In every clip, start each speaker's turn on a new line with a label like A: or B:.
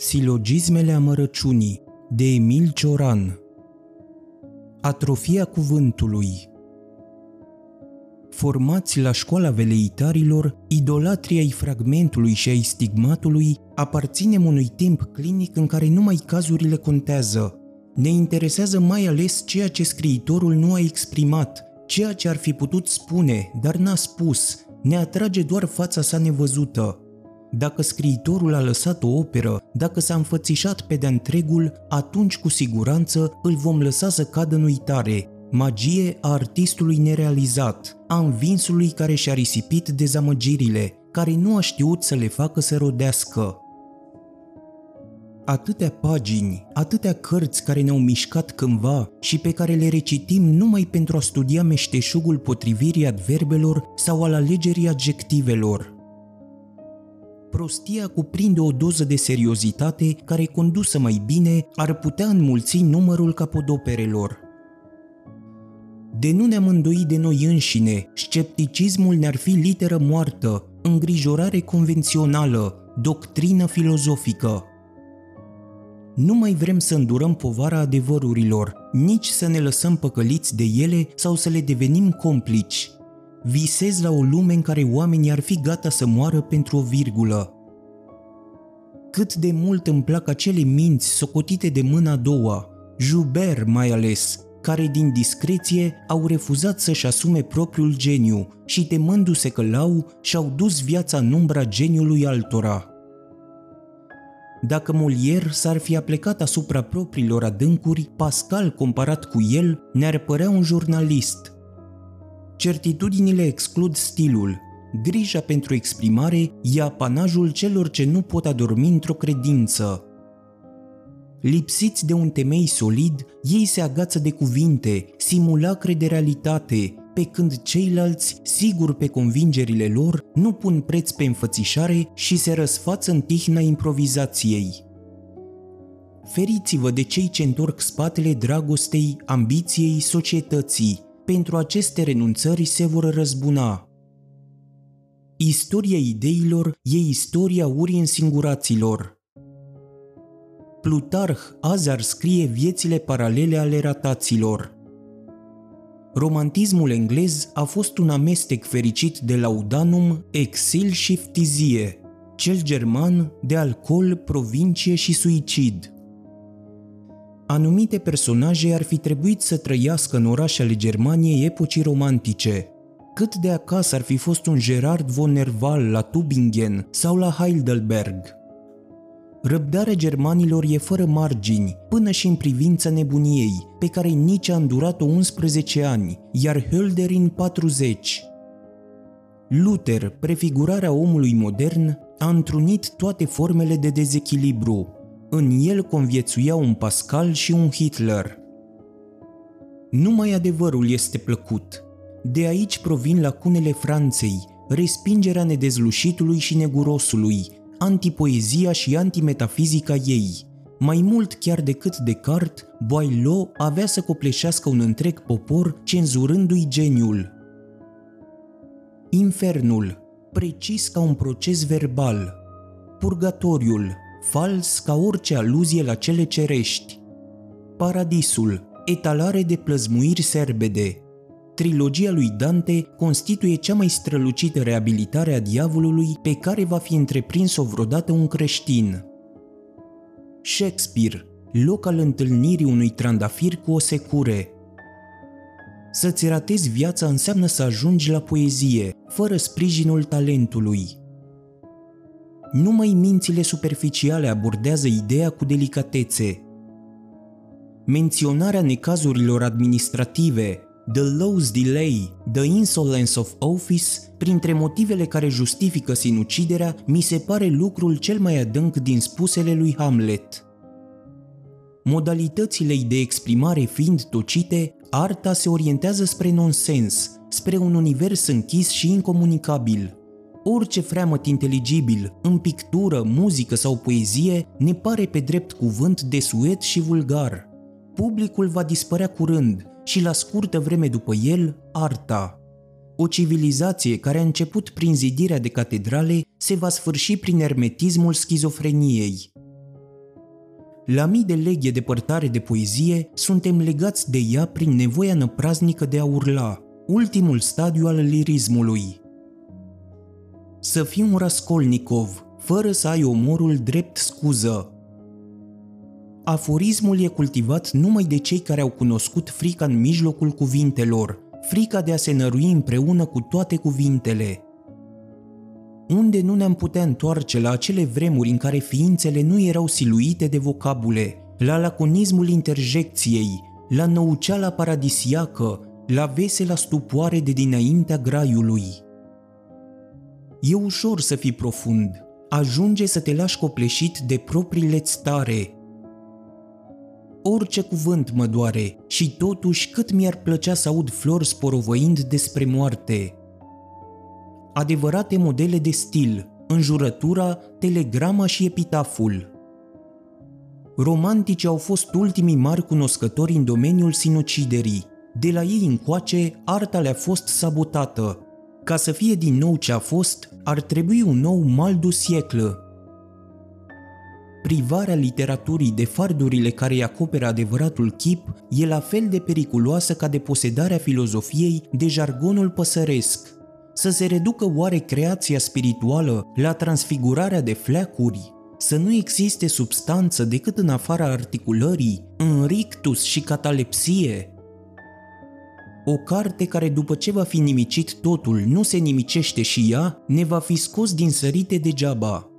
A: Silogismele amărăciunii de Emil Cioran Atrofia cuvântului Formați la școala veleitarilor, idolatria ai fragmentului și ai stigmatului aparținem unui timp clinic în care numai cazurile contează. Ne interesează mai ales ceea ce scriitorul nu a exprimat, ceea ce ar fi putut spune, dar n-a spus, ne atrage doar fața sa nevăzută. Dacă scriitorul a lăsat o operă, dacă s-a înfățișat pe de întregul, atunci cu siguranță îl vom lăsa să cadă în uitare. Magie a artistului nerealizat, a învinsului care și-a risipit dezamăgirile, care nu a știut să le facă să rodească. Atâtea pagini, atâtea cărți care ne-au mișcat cândva și pe care le recitim numai pentru a studia meșteșugul potrivirii adverbelor sau al alegerii adjectivelor – Prostia cuprinde o doză de seriozitate care, condusă mai bine, ar putea înmulți numărul capodoperelor. De nu ne-am îndoit de noi înșine, scepticismul ne-ar fi literă moartă, îngrijorare convențională, doctrină filozofică. Nu mai vrem să îndurăm povara adevărurilor, nici să ne lăsăm păcăliți de ele sau să le devenim complici – Visez la o lume în care oamenii ar fi gata să moară pentru o virgulă. Cât de mult îmi plac acele minți socotite de mâna a doua, Joubert mai ales, care din discreție au refuzat să-și asume propriul geniu și temându-se că l-au, și-au dus viața în umbra geniului altora. Dacă Molière s-ar fi aplecat asupra propriilor adâncuri, Pascal comparat cu el ne-ar părea un jurnalist – Certitudinile exclud stilul. Grija pentru exprimare e apanajul celor ce nu pot adormi într-o credință. Lipsiți de un temei solid, ei se agață de cuvinte, simulacre de realitate, pe când ceilalți, siguri pe convingerile lor, nu pun preț pe înfățișare și se răsfață în tihna improvizației. Feriți-vă de cei ce întorc spatele dragostei, ambiției, societății, pentru aceste renunțări se vor răzbuna. Istoria ideilor e istoria urii însinguraților. Plutarh azi ar scrie viețile paralele ale rataților. Romantismul englez a fost un amestec fericit de laudanum, exil și ftizie, cel german de alcool, provincie și suicid – Anumite personaje ar fi trebuit să trăiască în orașele Germaniei epocii romantice. Cât de acasă ar fi fost un Gerard von Nerval la Tübingen sau la Heidelberg. Răbdarea germanilor e fără margini, până și în privința nebuniei, pe care nici a îndurat-o 11 ani, iar Hölderin 40. Luther, prefigurarea omului modern, a întrunit toate formele de dezechilibru, în el conviețuia un Pascal și un Hitler. Numai adevărul este plăcut. De aici provin lacunele Franței, respingerea nedezlușitului și negurosului, antipoezia și antimetafizica ei. Mai mult chiar decât Descartes, Boileau avea să copleșească un întreg popor cenzurându-i geniul. Infernul, precis ca un proces verbal. Purgatoriul, fals ca orice aluzie la cele cerești. Paradisul, etalare de plăzmuiri serbede. Trilogia lui Dante constituie cea mai strălucită reabilitare a diavolului pe care va fi întreprins-o vreodată un creștin. Shakespeare, loc al întâlnirii unui trandafir cu o secure. Să-ți ratezi viața înseamnă să ajungi la poezie, fără sprijinul talentului. Numai mințile superficiale abordează ideea cu delicatețe. Menționarea necazurilor administrative, the law's delay, the insolence of office, printre motivele care justifică sinuciderea, mi se pare lucrul cel mai adânc din spusele lui Hamlet. Modalitățile de exprimare fiind tocite, arta se orientează spre nonsens, spre un univers închis și incomunicabil – Orice freamăt inteligibil, în pictură, muzică sau poezie, ne pare pe drept cuvânt desuet și vulgar. Publicul va dispărea curând și la scurtă vreme după el, arta. O civilizație care a început prin zidirea de catedrale se va sfârși prin ermetismul schizofreniei. la mii de leghe depărtare de poezie, suntem legați de ea prin nevoia năpraznică de a urla, ultimul stadiu al lirismului. Să fii un Raskolnikov, fără să ai omorul drept scuză. Aforismul e cultivat numai de cei care au cunoscut frica în mijlocul cuvintelor, frica de a se nărui împreună cu toate cuvintele. Unde nu ne-am putea întoarce la acele vremuri în care ființele nu erau siluite de vocabule, la laconismul interjecției, la năuceala paradisiacă, la vesela stupoare de dinaintea graiului. E ușor să fii profund, ajunge să te lași copleșit de propriile stare. Orice cuvânt mă doare și totuși cât mi-ar plăcea să aud flori sporovăind despre moarte. Adevărate modele de stil, înjurătura, telegrama și epitaful. Romantici au fost ultimii mari cunoscători în domeniul sinuciderii. De la ei încoace, arta le-a fost sabotată. Ca să fie din nou ce a fost, ar trebui un nou mal du sieclă. Privarea literaturii de fardurile care îi acoperă adevăratul chip e la fel de periculoasă ca de posedarea filozofiei de jargonul păsăresc. Să se reducă oare creația spirituală la transfigurarea de fleacuri? Să nu existe substanță decât în afara articulării, în rictus și catalepsie? O carte care după ce va fi nimicit totul nu se nimicește și ea, ne va fi scos din sărite degeaba.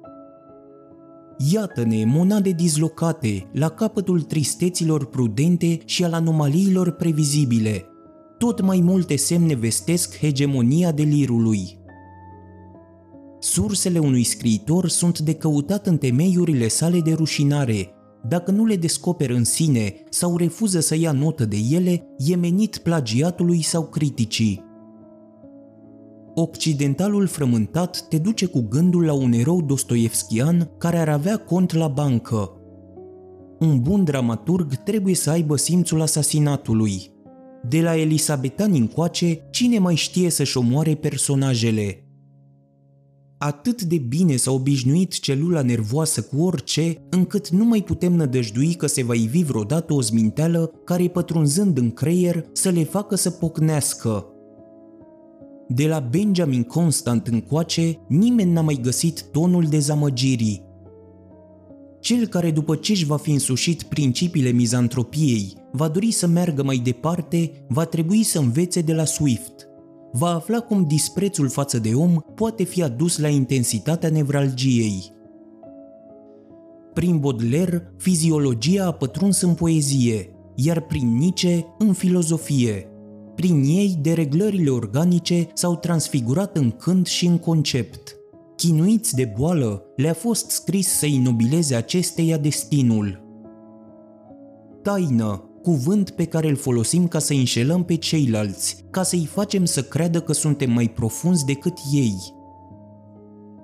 A: Iată-ne, monade dislocate, la capătul tristeților prudente și al anomaliilor previzibile. Tot mai multe semne vestesc hegemonia delirului. Sursele unui scriitor sunt de căutat în temeiurile sale de rușinare, dacă nu le descoperă în sine sau refuză să ia notă de ele, e menit plagiatului sau criticii. Occidentalul frământat te duce cu gândul la un erou dostoevskian care ar avea cont la bancă. Un bun dramaturg trebuie să aibă simțul asasinatului. De la Elisabetani încoace, cine mai știe să-și omoare personajele? Atât de bine s-a obișnuit celula nervoasă cu orice, încât nu mai putem nădăjdui că se va ivi vreodată o zminteală care, pătrunzând în creier, să le facă să pocnească. De la Benjamin Constant încoace, nimeni n-a mai găsit tonul dezamăgirii. Cel care după ce își va fi însușit principiile mizantropiei, va dori să meargă mai departe, va trebui să învețe de la Swift – va afla cum disprețul față de om poate fi adus la intensitatea nevralgiei. Prin Baudelaire, fiziologia a pătruns în poezie, iar prin Nietzsche în filozofie. Prin ei, dereglările organice s-au transfigurat în cânt și în concept. Chinuiți de boală, le-a fost scris să inobileze acesteia destinul. Taină, cuvânt pe care îl folosim ca să înșelăm pe ceilalți, ca să-i facem să creadă că suntem mai profunzi decât ei.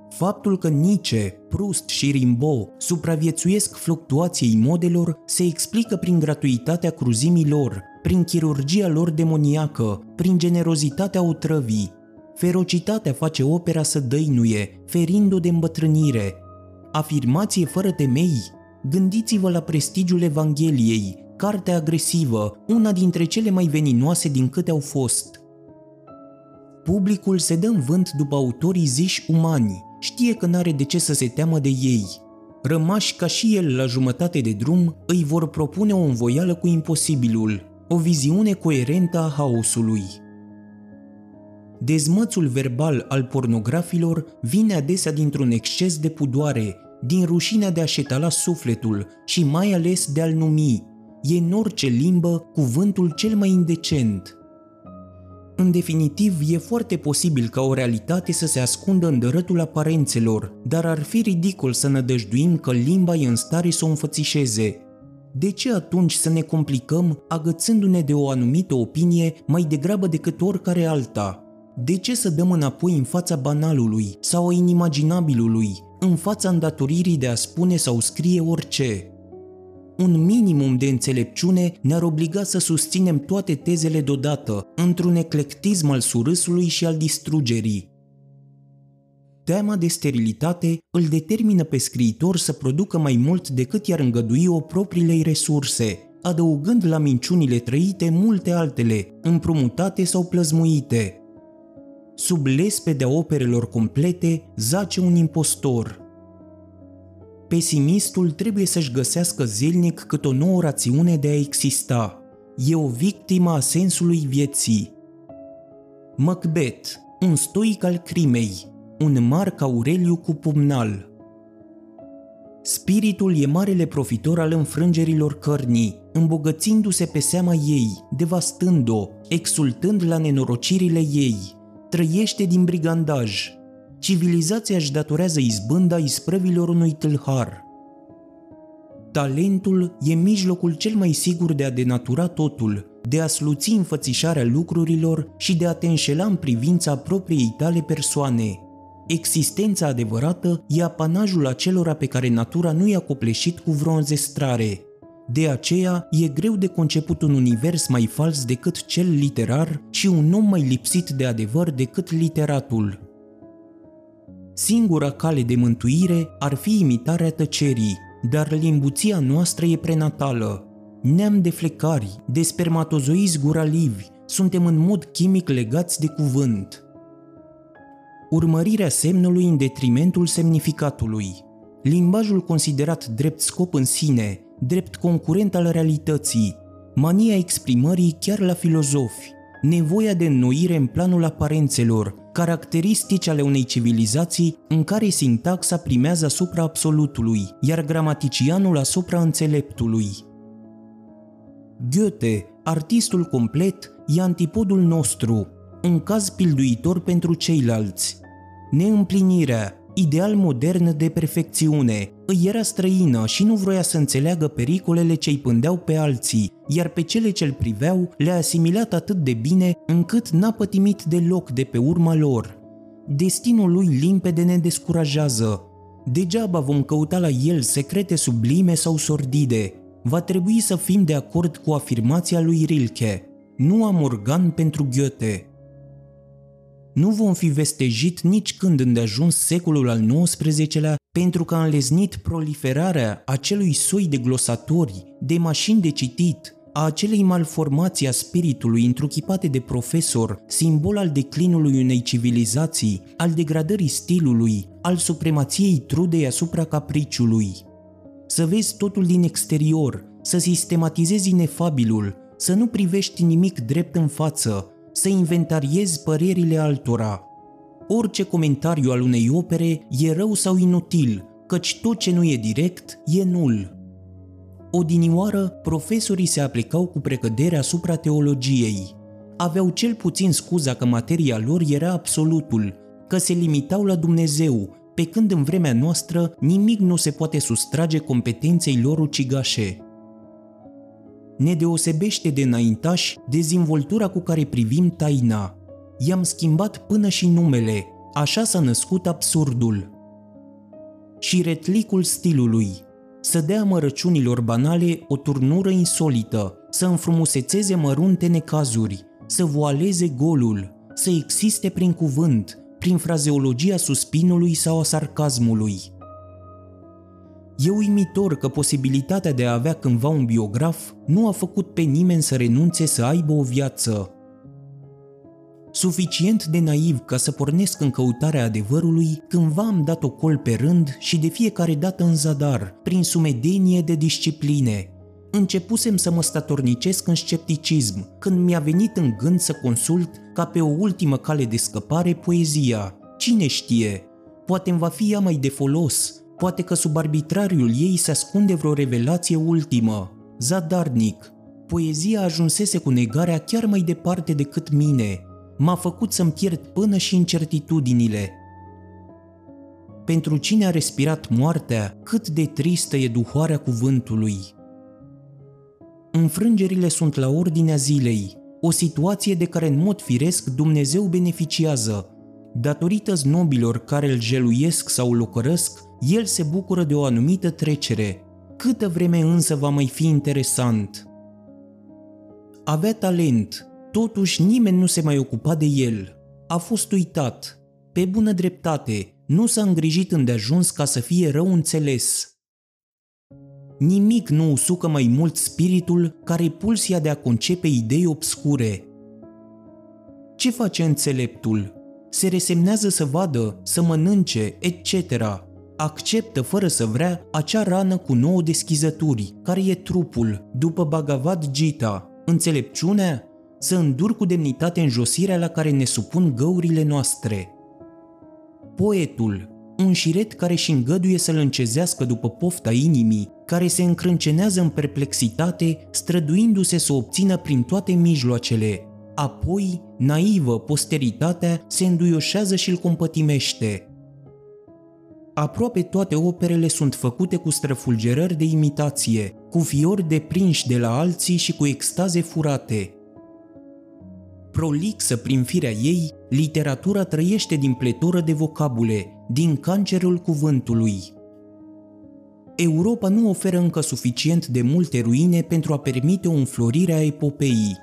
A: Faptul că Nietzsche, Proust și Rimbaud supraviețuiesc fluctuației modelor se explică prin gratuitatea cruzimii lor, prin chirurgia lor demoniacă, prin generozitatea otrăvii. Ferocitatea face opera să dăinuie, ferindu de îmbătrânire. Afirmație fără temei? Gândiți-vă la prestigiul Evangheliei, carte agresivă, una dintre cele mai veninoase din câte au fost. Publicul se dă în vânt după autorii ziși umani, știe că n-are de ce să se teamă de ei. Rămași ca și el la jumătate de drum, îi vor propune o învoială cu imposibilul, o viziune coerentă a haosului. Dezmățul verbal al pornografilor vine adesea dintr-un exces de pudoare, din rușinea de a-și șetala sufletul și mai ales de a-l numi, e în orice limbă cuvântul cel mai indecent. În definitiv, e foarte posibil ca o realitate să se ascundă în dărătul aparențelor, dar ar fi ridicol să nădăjduim că limba e în stare să o înfățișeze. De ce atunci să ne complicăm agățându-ne de o anumită opinie mai degrabă decât oricare alta? De ce să dăm înapoi în fața banalului sau a inimaginabilului, în fața îndatoririi de a spune sau scrie orice? Un minimum de înțelepciune ne-ar obliga să susținem toate tezele deodată, într-un eclectism al surâsului și al distrugerii. Teama de sterilitate îl determină pe scriitor să producă mai mult decât i-ar îngădui o propriilei resurse, adăugând la minciunile trăite multe altele, împrumutate sau plăzmuite. Sub lespedea operelor complete zace un impostor. Pesimistul trebuie să-și găsească zilnic cât o nouă rațiune de a exista. E o victimă a sensului vieții. Macbeth, un stoic al crimei, un Marc Aureliu cu pumnal. Spiritul e marele profitor al înfrângerilor cărnii, îmbogățindu-se pe seama ei, devastând-o, exultând la nenorocirile ei. Trăiește din brigandaj. Civilizația își datorează izbânda isprăvilor unui tâlhar. Talentul e mijlocul cel mai sigur de a denatura totul, de a sluți înfățișarea lucrurilor și de a te înșela în privința propriei tale persoane – Existența adevărată e apanajul acelora pe care natura nu i-a copleșit cu vreo înzestrare. De aceea, e greu de conceput un univers mai fals decât cel literar și un om mai lipsit de adevăr decât literatul. Singura cale de mântuire ar fi imitarea tăcerii, dar limbuția noastră e prenatală. Neam de flecari, de spermatozoizi guralivi, suntem în mod chimic legați de cuvânt – urmărirea semnului în detrimentul semnificatului, limbajul considerat drept scop în sine, drept concurent al realității, mania exprimării chiar la filozofi, nevoia de înnoire în planul aparențelor, caracteristici ale unei civilizații în care sintaxa primează asupra absolutului, iar gramaticianul asupra înțeleptului. Goethe, artistul complet, e antipodul nostru, un caz pilduitor pentru ceilalți. Neîmplinirea, ideal modern de perfecțiune, îi era străină și nu vroia să înțeleagă pericolele ce îi pândeau pe alții, iar pe cele ce îl priveau le-a asimilat atât de bine încât n-a pătimit deloc de pe urma lor. Destinul lui limpede ne descurajează. Degeaba vom căuta la el secrete sublime sau sordide. Va trebui să fim de acord cu afirmația lui Rilke. Nu am organ pentru Goethe nu vom fi vestejit nici când îndeajuns secolul al XIX-lea pentru că a înleznit proliferarea acelui soi de glosatori, de mașini de citit, a acelei malformații a spiritului întruchipate de profesor, simbol al declinului unei civilizații, al degradării stilului, al supremației trudei asupra capriciului. Să vezi totul din exterior, să sistematizezi inefabilul, să nu privești nimic drept în față, să inventariezi părerile altora. Orice comentariu al unei opere e rău sau inutil, căci tot ce nu e direct e nul. Odinioară, profesorii se aplicau cu precădere asupra teologiei. Aveau cel puțin scuza că materia lor era absolutul, că se limitau la Dumnezeu, pe când în vremea noastră nimic nu se poate sustrage competenței lor ucigașe ne deosebește de înaintași dezvoltura cu care privim taina. I-am schimbat până și numele, așa s-a născut absurdul. Și retlicul stilului, să dea mărăciunilor banale o turnură insolită, să înfrumusețeze mărunte necazuri, să voaleze golul, să existe prin cuvânt, prin frazeologia suspinului sau a sarcasmului – E uimitor că posibilitatea de a avea cândva un biograf nu a făcut pe nimeni să renunțe să aibă o viață. Suficient de naiv ca să pornesc în căutarea adevărului, cândva am dat o col pe rând și de fiecare dată în zadar, prin sumedenie de discipline. Începusem să mă statornicesc în scepticism, când mi-a venit în gând să consult, ca pe o ultimă cale de scăpare, poezia. Cine știe? Poate îmi va fi ea mai de folos, Poate că sub arbitrariul ei se ascunde vreo revelație ultimă. Zadarnic. Poezia ajunsese cu negarea chiar mai departe decât mine. M-a făcut să-mi pierd până și incertitudinile. Pentru cine a respirat moartea, cât de tristă e duhoarea cuvântului. Înfrângerile sunt la ordinea zilei, o situație de care în mod firesc Dumnezeu beneficiază. Datorită znobilor care îl jeluiesc sau locărăsc, el se bucură de o anumită trecere. Câtă vreme însă va mai fi interesant? Avea talent, totuși nimeni nu se mai ocupa de el. A fost uitat. Pe bună dreptate, nu s-a îngrijit îndeajuns ca să fie rău înțeles. Nimic nu usucă mai mult spiritul care pulsia de a concepe idei obscure. Ce face înțeleptul? Se resemnează să vadă, să mănânce, etc. Acceptă fără să vrea acea rană cu nouă deschizături, care e trupul, după Bhagavad Gita. Înțelepciunea? Să îndur cu demnitate înjosirea la care ne supun găurile noastre. Poetul, un șiret care își îngăduie să-l încezească după pofta inimii, care se încrâncenează în perplexitate, străduindu-se să o obțină prin toate mijloacele. Apoi, naivă, posteritatea se înduioșează și îl compătimește. Aproape toate operele sunt făcute cu străfulgerări de imitație, cu fiori deprinși de la alții și cu extaze furate. Prolixă prin firea ei, literatura trăiește din pletură de vocabule, din cancerul cuvântului. Europa nu oferă încă suficient de multe ruine pentru a permite o înflorire a epopeii.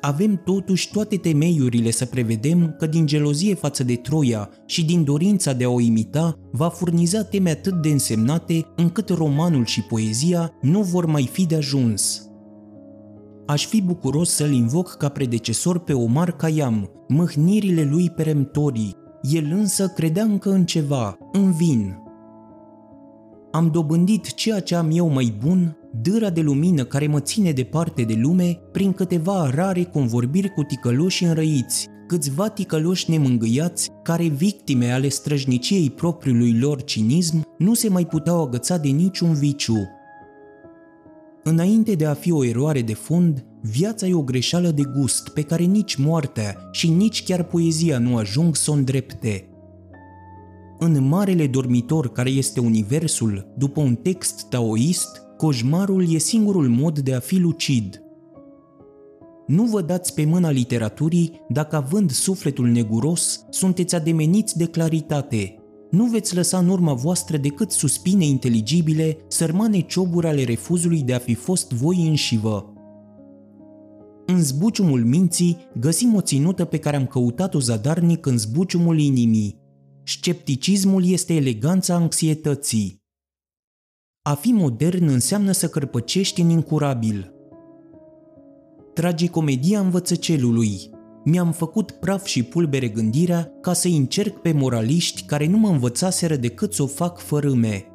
A: Avem totuși toate temeiurile să prevedem că din gelozie față de Troia și din dorința de a o imita, va furniza teme atât de însemnate încât romanul și poezia nu vor mai fi de ajuns. Aș fi bucuros să-l invoc ca predecesor pe Omar Khayyam, mâhnirile lui peremptorii. El însă credea încă în ceva, în vin. Am dobândit ceea ce am eu mai bun, dâra de lumină care mă ține departe de lume, prin câteva rare convorbiri cu ticăloși înrăiți, câțiva ticăloși nemângâiați, care, victime ale străjniciei propriului lor cinism, nu se mai puteau agăța de niciun viciu, Înainte de a fi o eroare de fond, viața e o greșeală de gust pe care nici moartea și nici chiar poezia nu ajung să o îndrepte. În marele dormitor care este universul, după un text taoist, coșmarul e singurul mod de a fi lucid. Nu vă dați pe mâna literaturii dacă având sufletul neguros, sunteți ademeniți de claritate, nu veți lăsa în urma voastră decât suspine inteligibile, sărmane cioburi ale refuzului de a fi fost voi înșivă. În zbuciumul minții găsim o ținută pe care am căutat-o zadarnic în zbuciumul inimii. Scepticismul este eleganța anxietății. A fi modern înseamnă să cărpăcești în incurabil. Tragicomedia învățăcelului, mi-am făcut praf și pulbere gândirea ca să încerc pe moraliști care nu mă învățaseră decât să o fac fărâme.